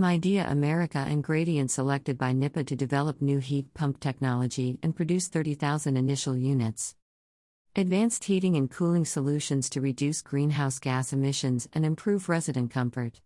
Midea America and Gradient selected by NYPA to develop new heat pump technology and produce 30,000 initial units. Advanced heating and cooling solutions to reduce greenhouse gas emissions and improve resident comfort.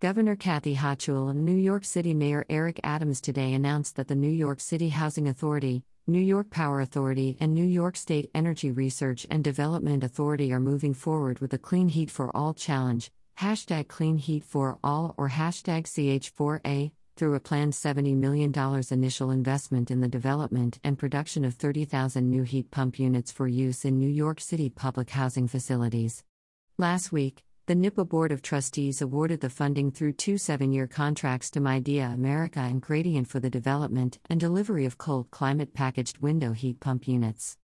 Governor Kathy Hochul and New York City Mayor Eric Adams today announced that the New York City Housing Authority, New York Power Authority, and New York State Energy Research and Development Authority are moving forward with a Clean Heat for All challenge hashtag Clean Heat for All or hashtag CH4A, through a planned $70 million initial investment in the development and production of 30,000 new heat pump units for use in New York City public housing facilities. Last week, the NYPA Board of Trustees awarded the funding through two seven year contracts to Midea America and Gradient for the development and delivery of cold climate packaged window heat pump units.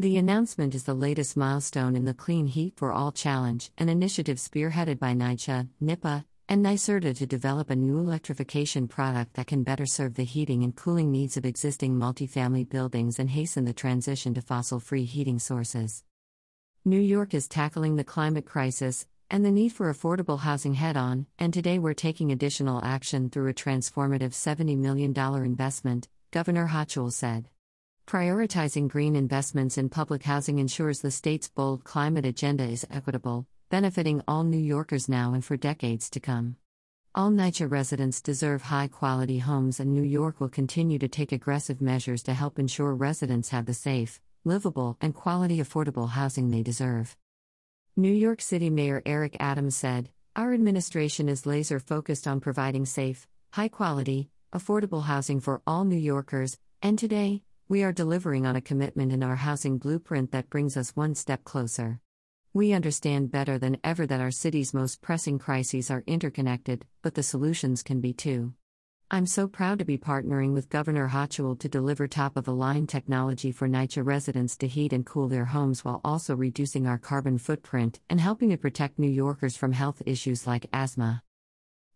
The announcement is the latest milestone in the Clean Heat for All Challenge, an initiative spearheaded by NYCHA, NYPA, and NYSERDA to develop a new electrification product that can better serve the heating and cooling needs of existing multifamily buildings and hasten the transition to fossil free heating sources. New York is tackling the climate crisis and the need for affordable housing head on, and today we're taking additional action through a transformative $70 million investment, Governor Hochul said. Prioritizing green investments in public housing ensures the state's bold climate agenda is equitable, benefiting all New Yorkers now and for decades to come. All NYCHA residents deserve high quality homes, and New York will continue to take aggressive measures to help ensure residents have the safe, livable, and quality affordable housing they deserve. New York City Mayor Eric Adams said, Our administration is laser focused on providing safe, high quality, affordable housing for all New Yorkers, and today, we are delivering on a commitment in our housing blueprint that brings us one step closer. We understand better than ever that our city's most pressing crises are interconnected, but the solutions can be too. I'm so proud to be partnering with Governor Hochul to deliver top of the line technology for NYCHA residents to heat and cool their homes while also reducing our carbon footprint and helping to protect New Yorkers from health issues like asthma.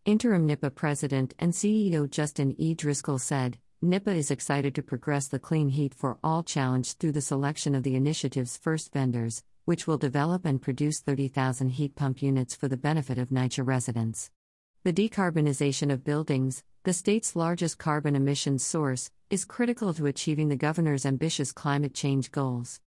Interim NYPA President and CEO Justin E. Driscoll said, NYPA is excited to progress the Clean Heat for All challenge through the selection of the initiative's first vendors, which will develop and produce 30,000 heat pump units for the benefit of NYCHA residents. The decarbonization of buildings, the state's largest carbon emissions source, is critical to achieving the governor's ambitious climate change goals.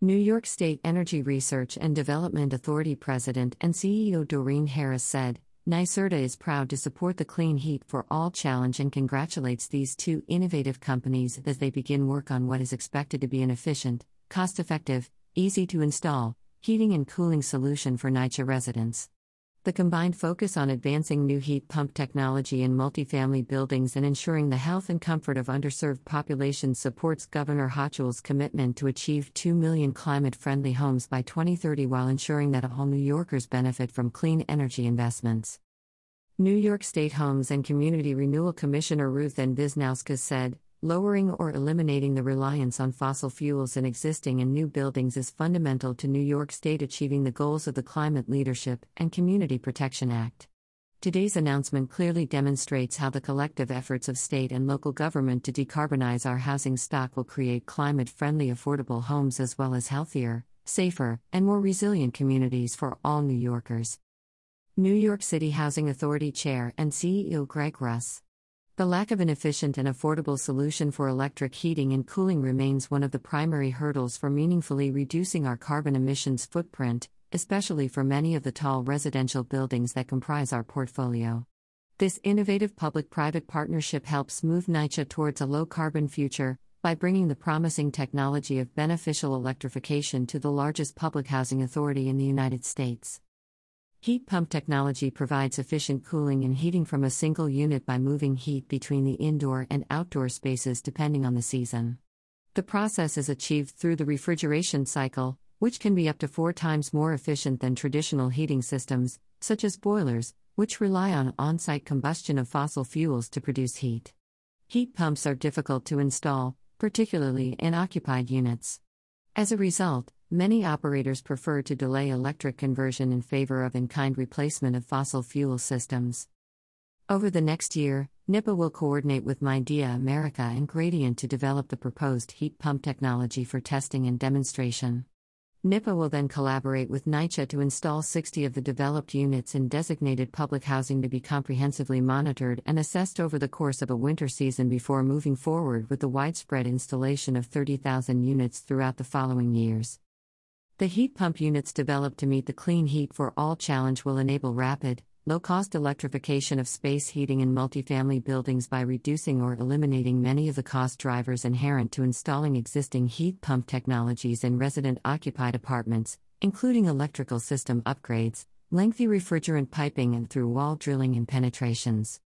New York State Energy Research and Development Authority President and CEO Doreen Harris said, NYSERDA is proud to support the Clean Heat for All challenge and congratulates these two innovative companies as they begin work on what is expected to be an efficient, cost effective, easy to install, heating and cooling solution for NYCHA residents. The combined focus on advancing new heat pump technology in multifamily buildings and ensuring the health and comfort of underserved populations supports Governor Hochul's commitment to achieve 2 million climate friendly homes by 2030 while ensuring that all New Yorkers benefit from clean energy investments. New York State Homes and Community Renewal Commissioner Ruth Ann Visnauskas said, Lowering or eliminating the reliance on fossil fuels in existing and new buildings is fundamental to New York State achieving the goals of the Climate Leadership and Community Protection Act. Today's announcement clearly demonstrates how the collective efforts of state and local government to decarbonize our housing stock will create climate friendly, affordable homes as well as healthier, safer, and more resilient communities for all New Yorkers. New York City Housing Authority Chair and CEO Greg Russ. The lack of an efficient and affordable solution for electric heating and cooling remains one of the primary hurdles for meaningfully reducing our carbon emissions footprint, especially for many of the tall residential buildings that comprise our portfolio. This innovative public private partnership helps move NYCHA towards a low carbon future by bringing the promising technology of beneficial electrification to the largest public housing authority in the United States. Heat pump technology provides efficient cooling and heating from a single unit by moving heat between the indoor and outdoor spaces depending on the season. The process is achieved through the refrigeration cycle, which can be up to four times more efficient than traditional heating systems, such as boilers, which rely on on site combustion of fossil fuels to produce heat. Heat pumps are difficult to install, particularly in occupied units. As a result, Many operators prefer to delay electric conversion in favor of in kind replacement of fossil fuel systems. Over the next year, NYPA will coordinate with Midea America and Gradient to develop the proposed heat pump technology for testing and demonstration. NYPA will then collaborate with NYCHA to install 60 of the developed units in designated public housing to be comprehensively monitored and assessed over the course of a winter season before moving forward with the widespread installation of 30,000 units throughout the following years. The heat pump units developed to meet the Clean Heat for All challenge will enable rapid, low cost electrification of space heating in multifamily buildings by reducing or eliminating many of the cost drivers inherent to installing existing heat pump technologies in resident occupied apartments, including electrical system upgrades, lengthy refrigerant piping, and through wall drilling and penetrations.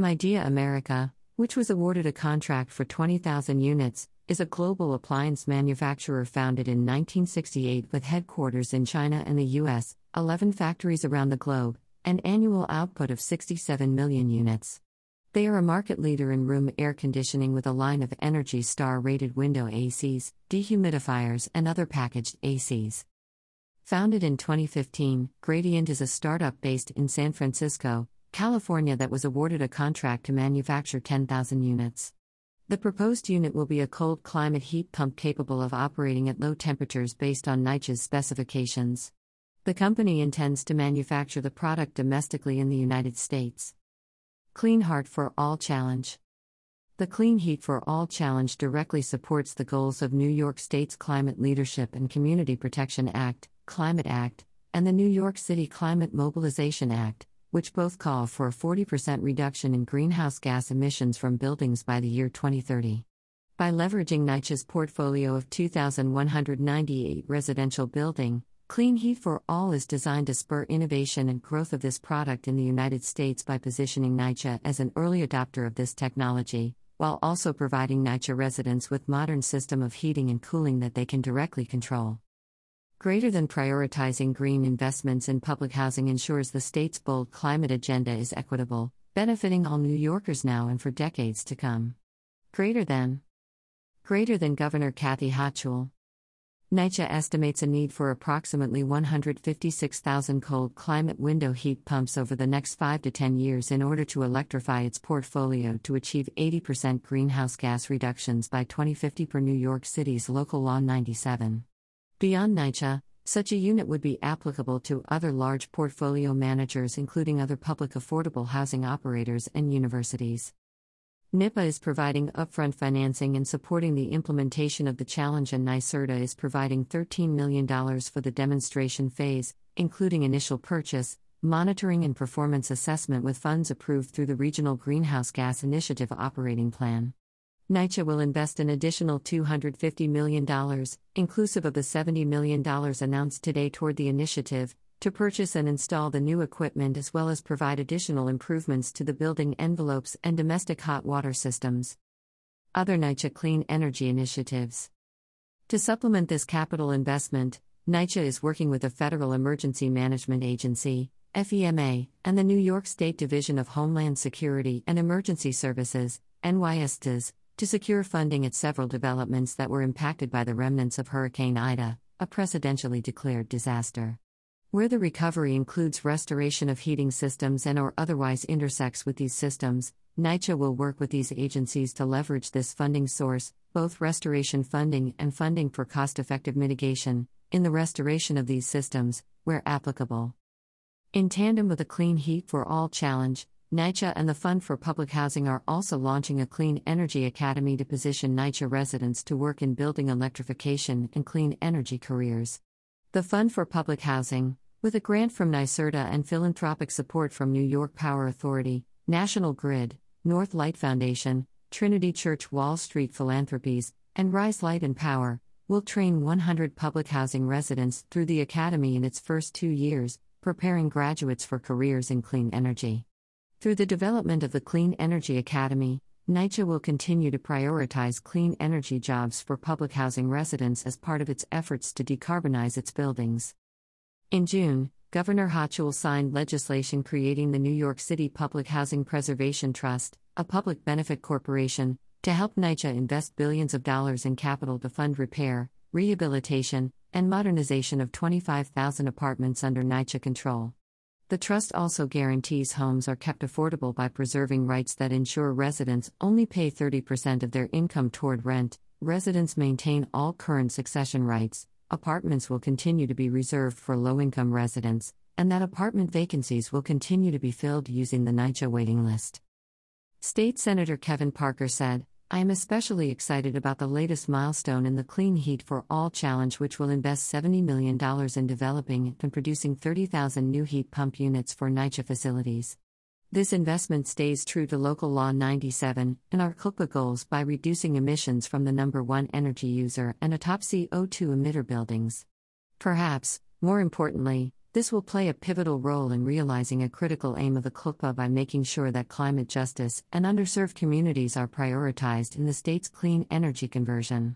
Midea America, which was awarded a contract for 20,000 units, is a global appliance manufacturer founded in 1968 with headquarters in China and the US, 11 factories around the globe, and annual output of 67 million units. They are a market leader in room air conditioning with a line of Energy Star rated window ACs, dehumidifiers, and other packaged ACs. Founded in 2015, Gradient is a startup based in San Francisco, California that was awarded a contract to manufacture 10,000 units. The proposed unit will be a cold climate heat pump capable of operating at low temperatures based on NYCHA's specifications. The company intends to manufacture the product domestically in the United States. Clean Heart for All Challenge The Clean Heat for All Challenge directly supports the goals of New York State's Climate Leadership and Community Protection Act, Climate Act, and the New York City Climate Mobilization Act, which both call for a 40% reduction in greenhouse gas emissions from buildings by the year 2030. By leveraging NYCHA's portfolio of 2,198 residential building, Clean Heat for All is designed to spur innovation and growth of this product in the United States by positioning NYCHA as an early adopter of this technology, while also providing NYCHA residents with modern system of heating and cooling that they can directly control. Greater than prioritizing green investments in public housing ensures the state's bold climate agenda is equitable, benefiting all New Yorkers now and for decades to come. Greater than Greater than Governor Kathy Hochul. NYCHA estimates a need for approximately 156,000 cold climate window heat pumps over the next 5 to 10 years in order to electrify its portfolio to achieve 80% greenhouse gas reductions by 2050 per New York City's Local Law 97. Beyond NYCHA, such a unit would be applicable to other large portfolio managers, including other public affordable housing operators and universities. NYPA is providing upfront financing and supporting the implementation of the challenge, and NYSERDA is providing $13 million for the demonstration phase, including initial purchase, monitoring, and performance assessment with funds approved through the Regional Greenhouse Gas Initiative Operating Plan. NYCHA will invest an additional $250 million, inclusive of the $70 million announced today toward the initiative, to purchase and install the new equipment as well as provide additional improvements to the building envelopes and domestic hot water systems. Other NYCHA clean energy initiatives. To supplement this capital investment, NYCHA is working with the Federal Emergency Management Agency, FEMA, and the New York State Division of Homeland Security and Emergency Services, NYSTS, to secure funding at several developments that were impacted by the remnants of Hurricane Ida, a presidentially declared disaster. Where the recovery includes restoration of heating systems and or otherwise intersects with these systems, NYCHA will work with these agencies to leverage this funding source, both restoration funding and funding for cost-effective mitigation, in the restoration of these systems, where applicable. In tandem with the Clean Heat for All challenge, NYCHA and the Fund for Public Housing are also launching a Clean Energy Academy to position NYCHA residents to work in building electrification and clean energy careers. The Fund for Public Housing, with a grant from NYSERDA and philanthropic support from New York Power Authority, National Grid, North Light Foundation, Trinity Church Wall Street Philanthropies, and Rise Light and Power, will train 100 public housing residents through the Academy in its first two years, preparing graduates for careers in clean energy. Through the development of the Clean Energy Academy, NYCHA will continue to prioritize clean energy jobs for public housing residents as part of its efforts to decarbonize its buildings. In June, Governor Hochul signed legislation creating the New York City Public Housing Preservation Trust, a public benefit corporation, to help NYCHA invest billions of dollars in capital to fund repair, rehabilitation, and modernization of 25,000 apartments under NYCHA control. The trust also guarantees homes are kept affordable by preserving rights that ensure residents only pay 30% of their income toward rent, residents maintain all current succession rights, apartments will continue to be reserved for low income residents, and that apartment vacancies will continue to be filled using the NYCHA waiting list. State Senator Kevin Parker said, I am especially excited about the latest milestone in the Clean Heat for All Challenge, which will invest $70 million in developing and producing 30,000 new heat pump units for NYCHA facilities. This investment stays true to Local Law 97 and our CLPA goals by reducing emissions from the number one energy user and a top CO2 emitter buildings. Perhaps, more importantly, this will play a pivotal role in realizing a critical aim of the CLPA by making sure that climate justice and underserved communities are prioritized in the state's clean energy conversion.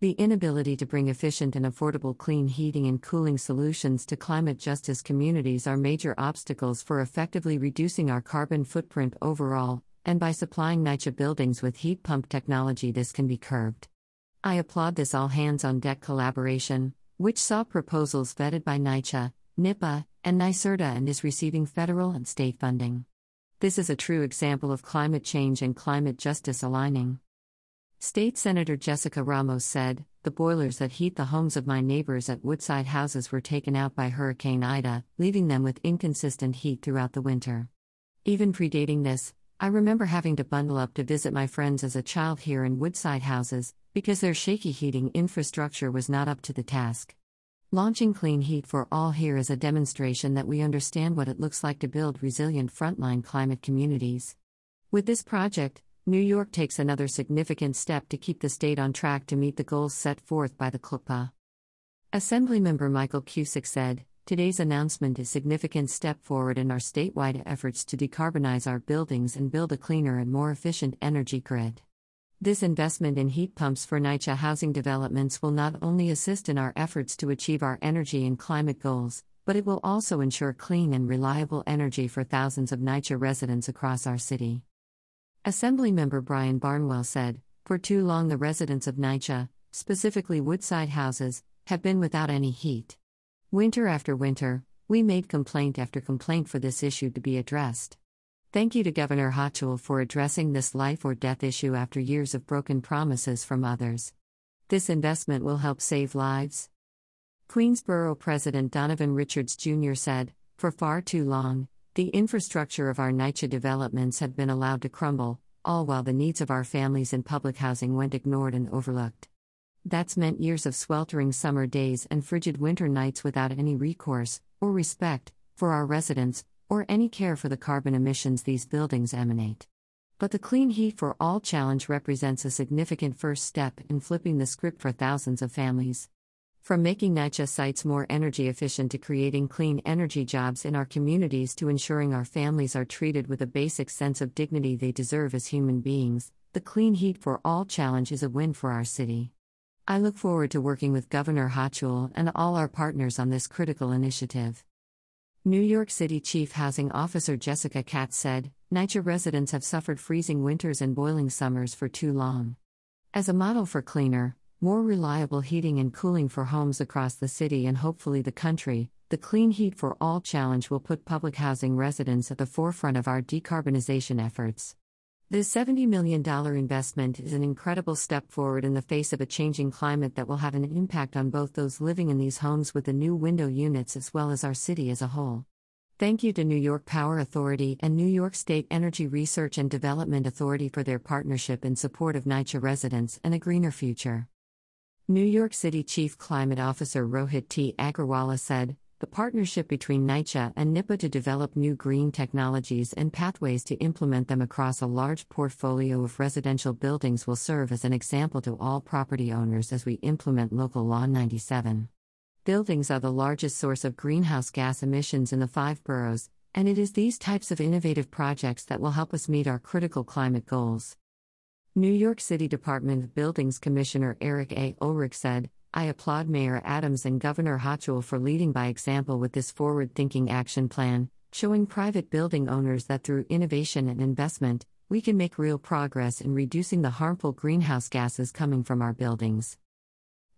The inability to bring efficient and affordable clean heating and cooling solutions to climate justice communities are major obstacles for effectively reducing our carbon footprint overall, and by supplying NYCHA buildings with heat pump technology, this can be curbed. I applaud this all hands on deck collaboration, which saw proposals vetted by NYCHA, NYPA, and NYSERDA and is receiving federal and state funding. This is a true example of climate change and climate justice aligning. State Senator Jessica Ramos said, The boilers that heat the homes of my neighbors at Woodside houses were taken out by Hurricane Ida, leaving them with inconsistent heat throughout the winter. Even predating this, I remember having to bundle up to visit my friends as a child here in Woodside houses, because their shaky heating infrastructure was not up to the task. Launching Clean Heat for All here is a demonstration that we understand what it looks like to build resilient frontline climate communities. With this project, New York takes another significant step to keep the state on track to meet the goals set forth by the CLPA. Assemblymember Michael Cusick said, Today's announcement is a significant step forward in our statewide efforts to decarbonize our buildings and build a cleaner and more efficient energy grid. This investment in heat pumps for NYCHA housing developments will not only assist in our efforts to achieve our energy and climate goals, but it will also ensure clean and reliable energy for thousands of NYCHA residents across our city. Assemblymember Brian Barnwell said, For too long, the residents of NYCHA, specifically Woodside houses, have been without any heat. Winter after winter, we made complaint after complaint for this issue to be addressed. Thank you to Governor Hochul for addressing this life or death issue after years of broken promises from others. This investment will help save lives. Queensboro President Donovan Richards Jr. said, For far too long, the infrastructure of our NYCHA developments have been allowed to crumble, all while the needs of our families in public housing went ignored and overlooked. That's meant years of sweltering summer days and frigid winter nights without any recourse, or respect, for our residents, or any care for the carbon emissions these buildings emanate. But the Clean Heat for All challenge represents a significant first step in flipping the script for thousands of families. From making NYCHA sites more energy efficient to creating clean energy jobs in our communities to ensuring our families are treated with a basic sense of dignity they deserve as human beings, the Clean Heat for All challenge is a win for our city. I look forward to working with Governor Hochul and all our partners on this critical initiative. New York City Chief Housing Officer Jessica Katz said, NYCHA residents have suffered freezing winters and boiling summers for too long. As a model for cleaner, more reliable heating and cooling for homes across the city and hopefully the country, the Clean Heat for All Challenge will put public housing residents at the forefront of our decarbonization efforts. This $70 million investment is an incredible step forward in the face of a changing climate that will have an impact on both those living in these homes with the new window units as well as our city as a whole. Thank you to New York Power Authority and New York State Energy Research and Development Authority for their partnership in support of NYCHA residents and a greener future. New York City Chief Climate Officer Rohit T. Aggarwala said, the partnership between NYCHA and NYPA to develop new green technologies and pathways to implement them across a large portfolio of residential buildings will serve as an example to all property owners as we implement Local Law 97. Buildings are the largest source of greenhouse gas emissions in the five boroughs, and it is these types of innovative projects that will help us meet our critical climate goals. New York City Department of Buildings Commissioner Eric A. Ulrich said, I applaud Mayor Adams and Governor Hochul for leading by example with this forward thinking action plan, showing private building owners that through innovation and investment, we can make real progress in reducing the harmful greenhouse gases coming from our buildings.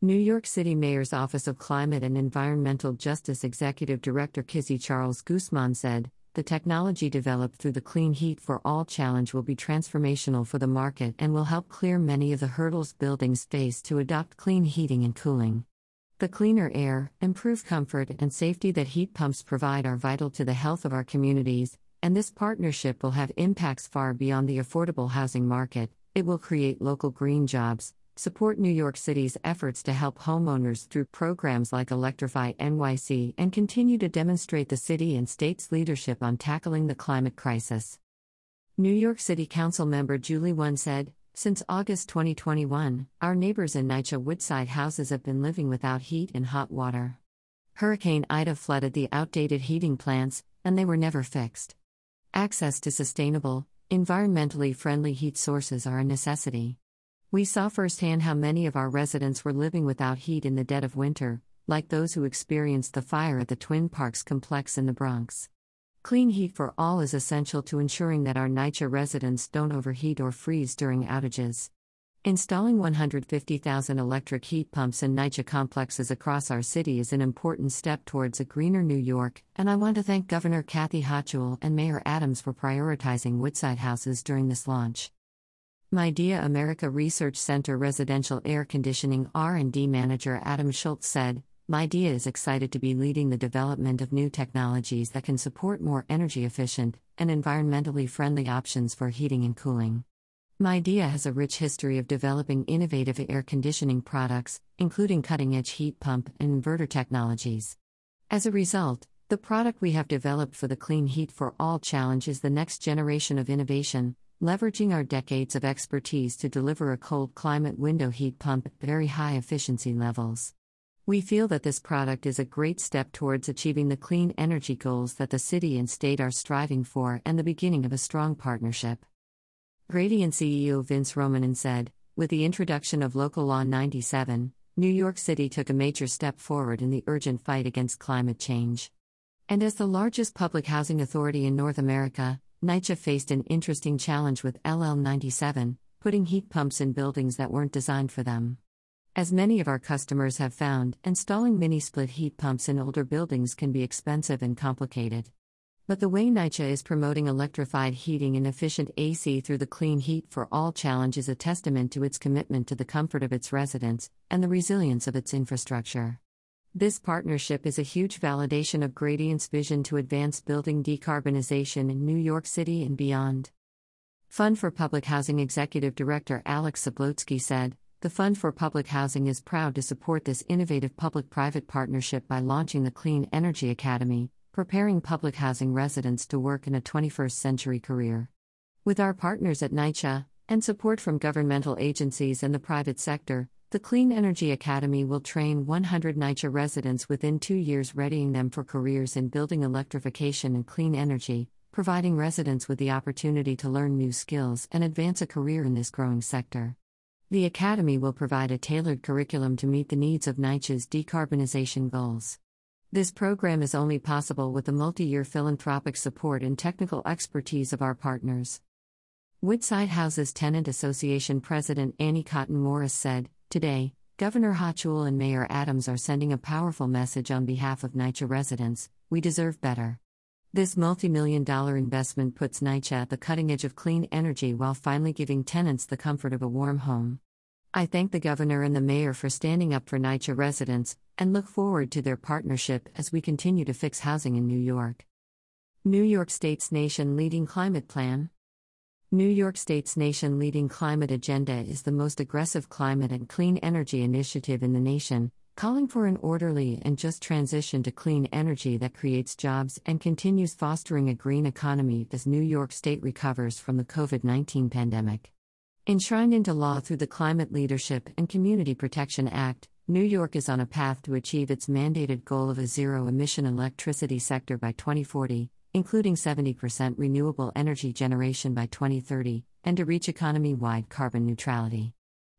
New York City Mayor's Office of Climate and Environmental Justice Executive Director Kizzy Charles Guzman said, the technology developed through the Clean Heat for All challenge will be transformational for the market and will help clear many of the hurdles buildings face to adopt clean heating and cooling. The cleaner air, improved comfort, and safety that heat pumps provide are vital to the health of our communities, and this partnership will have impacts far beyond the affordable housing market. It will create local green jobs, support New York City's efforts to help homeowners through programs like Electrify NYC, and continue to demonstrate the city and state's leadership on tackling the climate crisis. New York City Council member Julie Won said, since August 2021, our neighbors in NYCHA Woodside houses have been living without heat and hot water. Hurricane Ida flooded the outdated heating plants, and they were never fixed. Access to sustainable, environmentally friendly heat sources are a necessity. We saw firsthand how many of our residents were living without heat in the dead of winter, like those who experienced the fire at the Twin Parks complex in the Bronx. Clean heat for all is essential to ensuring that our NYCHA residents don't overheat or freeze during outages. Installing 150,000 electric heat pumps in NYCHA complexes across our city is an important step towards a greener New York, and I want to thank Governor Kathy Hochul and Mayor Adams for prioritizing Woodside houses during this launch. Midea America Research Center residential air conditioning R&D manager Adam Schultz said, Midea is excited to be leading the development of new technologies that can support more energy efficient and environmentally friendly options for heating and cooling. Midea has a rich history of developing innovative air conditioning products, including cutting edge heat pump and inverter technologies. As a result, the product we have developed for the Clean Heat for All challenge is the next generation of innovation, leveraging our decades of expertise to deliver a cold climate window heat pump at very high efficiency levels. We feel that this product is a great step towards achieving the clean energy goals that the city and state are striving for and the beginning of a strong partnership. Gradient CEO Vince Romanin said, with the introduction of Local Law 97, New York City took a major step forward in the urgent fight against climate change. And as the largest public housing authority in North America, NYCHA faced an interesting challenge with LL 97, putting heat pumps in buildings that weren't designed for them. As many of our customers have found, installing mini split heat pumps in older buildings can be expensive and complicated. But the way NYCHA is promoting electrified heating and efficient AC through the Clean Heat for All challenge is a testament to its commitment to the comfort of its residents and the resilience of its infrastructure. This partnership is a huge validation of Gradient's vision to advance building decarbonization in New York City and beyond. Fund for Public Housing Executive Director Alex Zablocki said, the Fund for Public Housing is proud to support this innovative public private partnership by launching the Clean Energy Academy, preparing public housing residents to work in a 21st century career. With our partners at NYCHA, and support from governmental agencies and the private sector, the Clean Energy Academy will train 100 NYCHA residents within two years, readying them for careers in building electrification and clean energy, providing residents with the opportunity to learn new skills and advance a career in this growing sector. The Academy will provide a tailored curriculum to meet the needs of NYCHA's decarbonization goals. This program is only possible with the multi year philanthropic support and technical expertise of our partners. Woodside Houses Tenant Association President Annie Cotton Morris said, Today, Governor Hochul and Mayor Adams are sending a powerful message on behalf of NYCHA residents we deserve better. This multi million dollar investment puts NYCHA at the cutting edge of clean energy while finally giving tenants the comfort of a warm home. I thank the governor and the mayor for standing up for NYCHA residents and look forward to their partnership as we continue to fix housing in New York. New York State's Nation Leading Climate Plan New York State's nation leading climate agenda is the most aggressive climate and clean energy initiative in the nation, calling for an orderly and just transition to clean energy that creates jobs and continues fostering a green economy as New York State recovers from the COVID 19 pandemic. Enshrined into law through the Climate Leadership and Community Protection Act, New York is on a path to achieve its mandated goal of a zero emission electricity sector by 2040, including 70% renewable energy generation by 2030, and to reach economy wide carbon neutrality.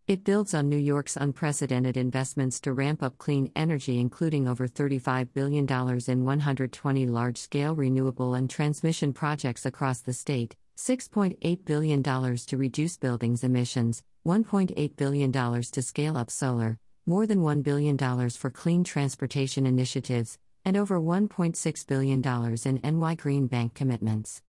It builds on New York's unprecedented investments to ramp up clean energy, including over $35 billion in 120 large scale renewable and transmission projects across the state, $6.8 billion to reduce buildings' emissions, $1.8 billion to scale up solar, more than $1 billion for clean transportation initiatives, and over $1.6 billion in NY Green Bank commitments.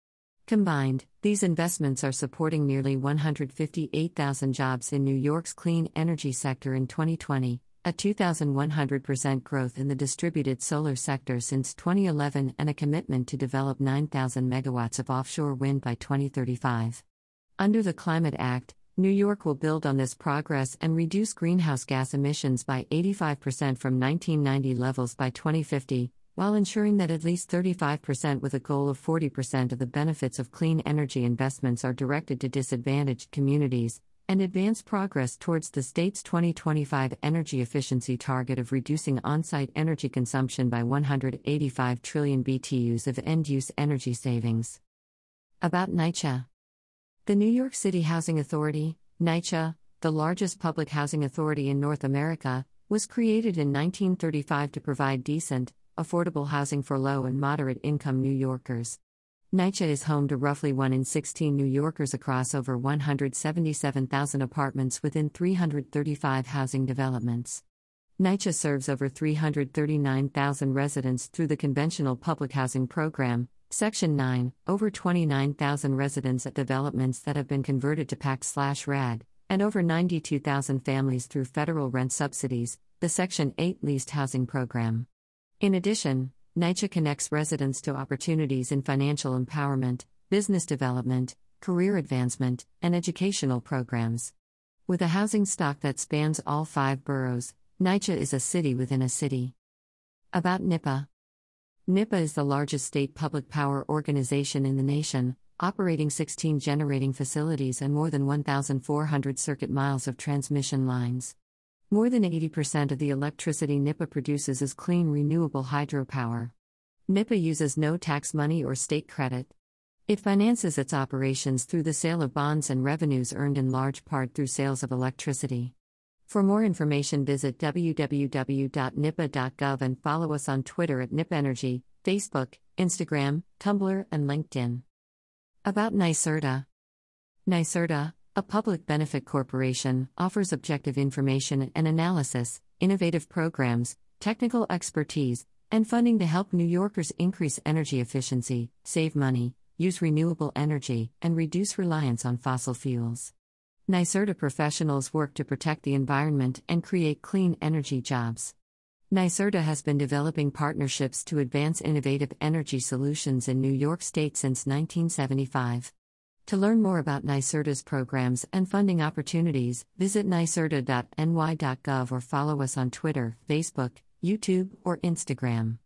Combined, these investments are supporting nearly 158,000 jobs in New York's clean energy sector in 2020, a 2,100% growth in the distributed solar sector since 2011, and a commitment to develop 9,000 megawatts of offshore wind by 2035. Under the Climate Act, New York will build on this progress and reduce greenhouse gas emissions by 85% from 1990 levels by 2050, while ensuring that at least 35% with a goal of 40% of the benefits of clean energy investments are directed to disadvantaged communities, and advance progress towards the state's 2025 energy efficiency target of reducing on site energy consumption by 185 trillion BTUs of end use energy savings. About NYCHA the New York City Housing Authority, NYCHA, the largest public housing authority in North America, was created in 1935 to provide decent, affordable housing for low and moderate income New Yorkers. NYCHA is home to roughly 1 in 16 New Yorkers across over 177,000 apartments within 335 housing developments. NYCHA serves over 339,000 residents through the conventional public housing program, Section 9 Over 29,000 residents at developments that have been converted to PAC RAD, and over 92,000 families through federal rent subsidies, the Section 8 Leased Housing Program. In addition, NYCHA connects residents to opportunities in financial empowerment, business development, career advancement, and educational programs. With a housing stock that spans all five boroughs, NYCHA is a city within a city. About NYPA NYPA is the largest state public power organization in the nation, operating 16 generating facilities and more than 1,400 circuit miles of transmission lines. More than 80% of the electricity NYPA produces is clean renewable hydropower. NYPA uses no tax money or state credit. It finances its operations through the sale of bonds and revenues earned in large part through sales of electricity. For more information, visit www.nypa.gov and follow us on Twitter at NYPEnergy, Facebook, Instagram, Tumblr, and LinkedIn. About NYSERDA NYSERDA, a public benefit corporation, offers objective information and analysis, innovative programs, technical expertise, and funding to help New Yorkers increase energy efficiency, save money, use renewable energy, and reduce reliance on fossil fuels. NYSERDA professionals work to protect the environment and create clean energy jobs. NYSERDA has been developing partnerships to advance innovative energy solutions in New York State since 1975. To learn more about NYSERDA's programs and funding opportunities, visit nyserda.ny.gov or follow us on Twitter, Facebook, YouTube, or Instagram.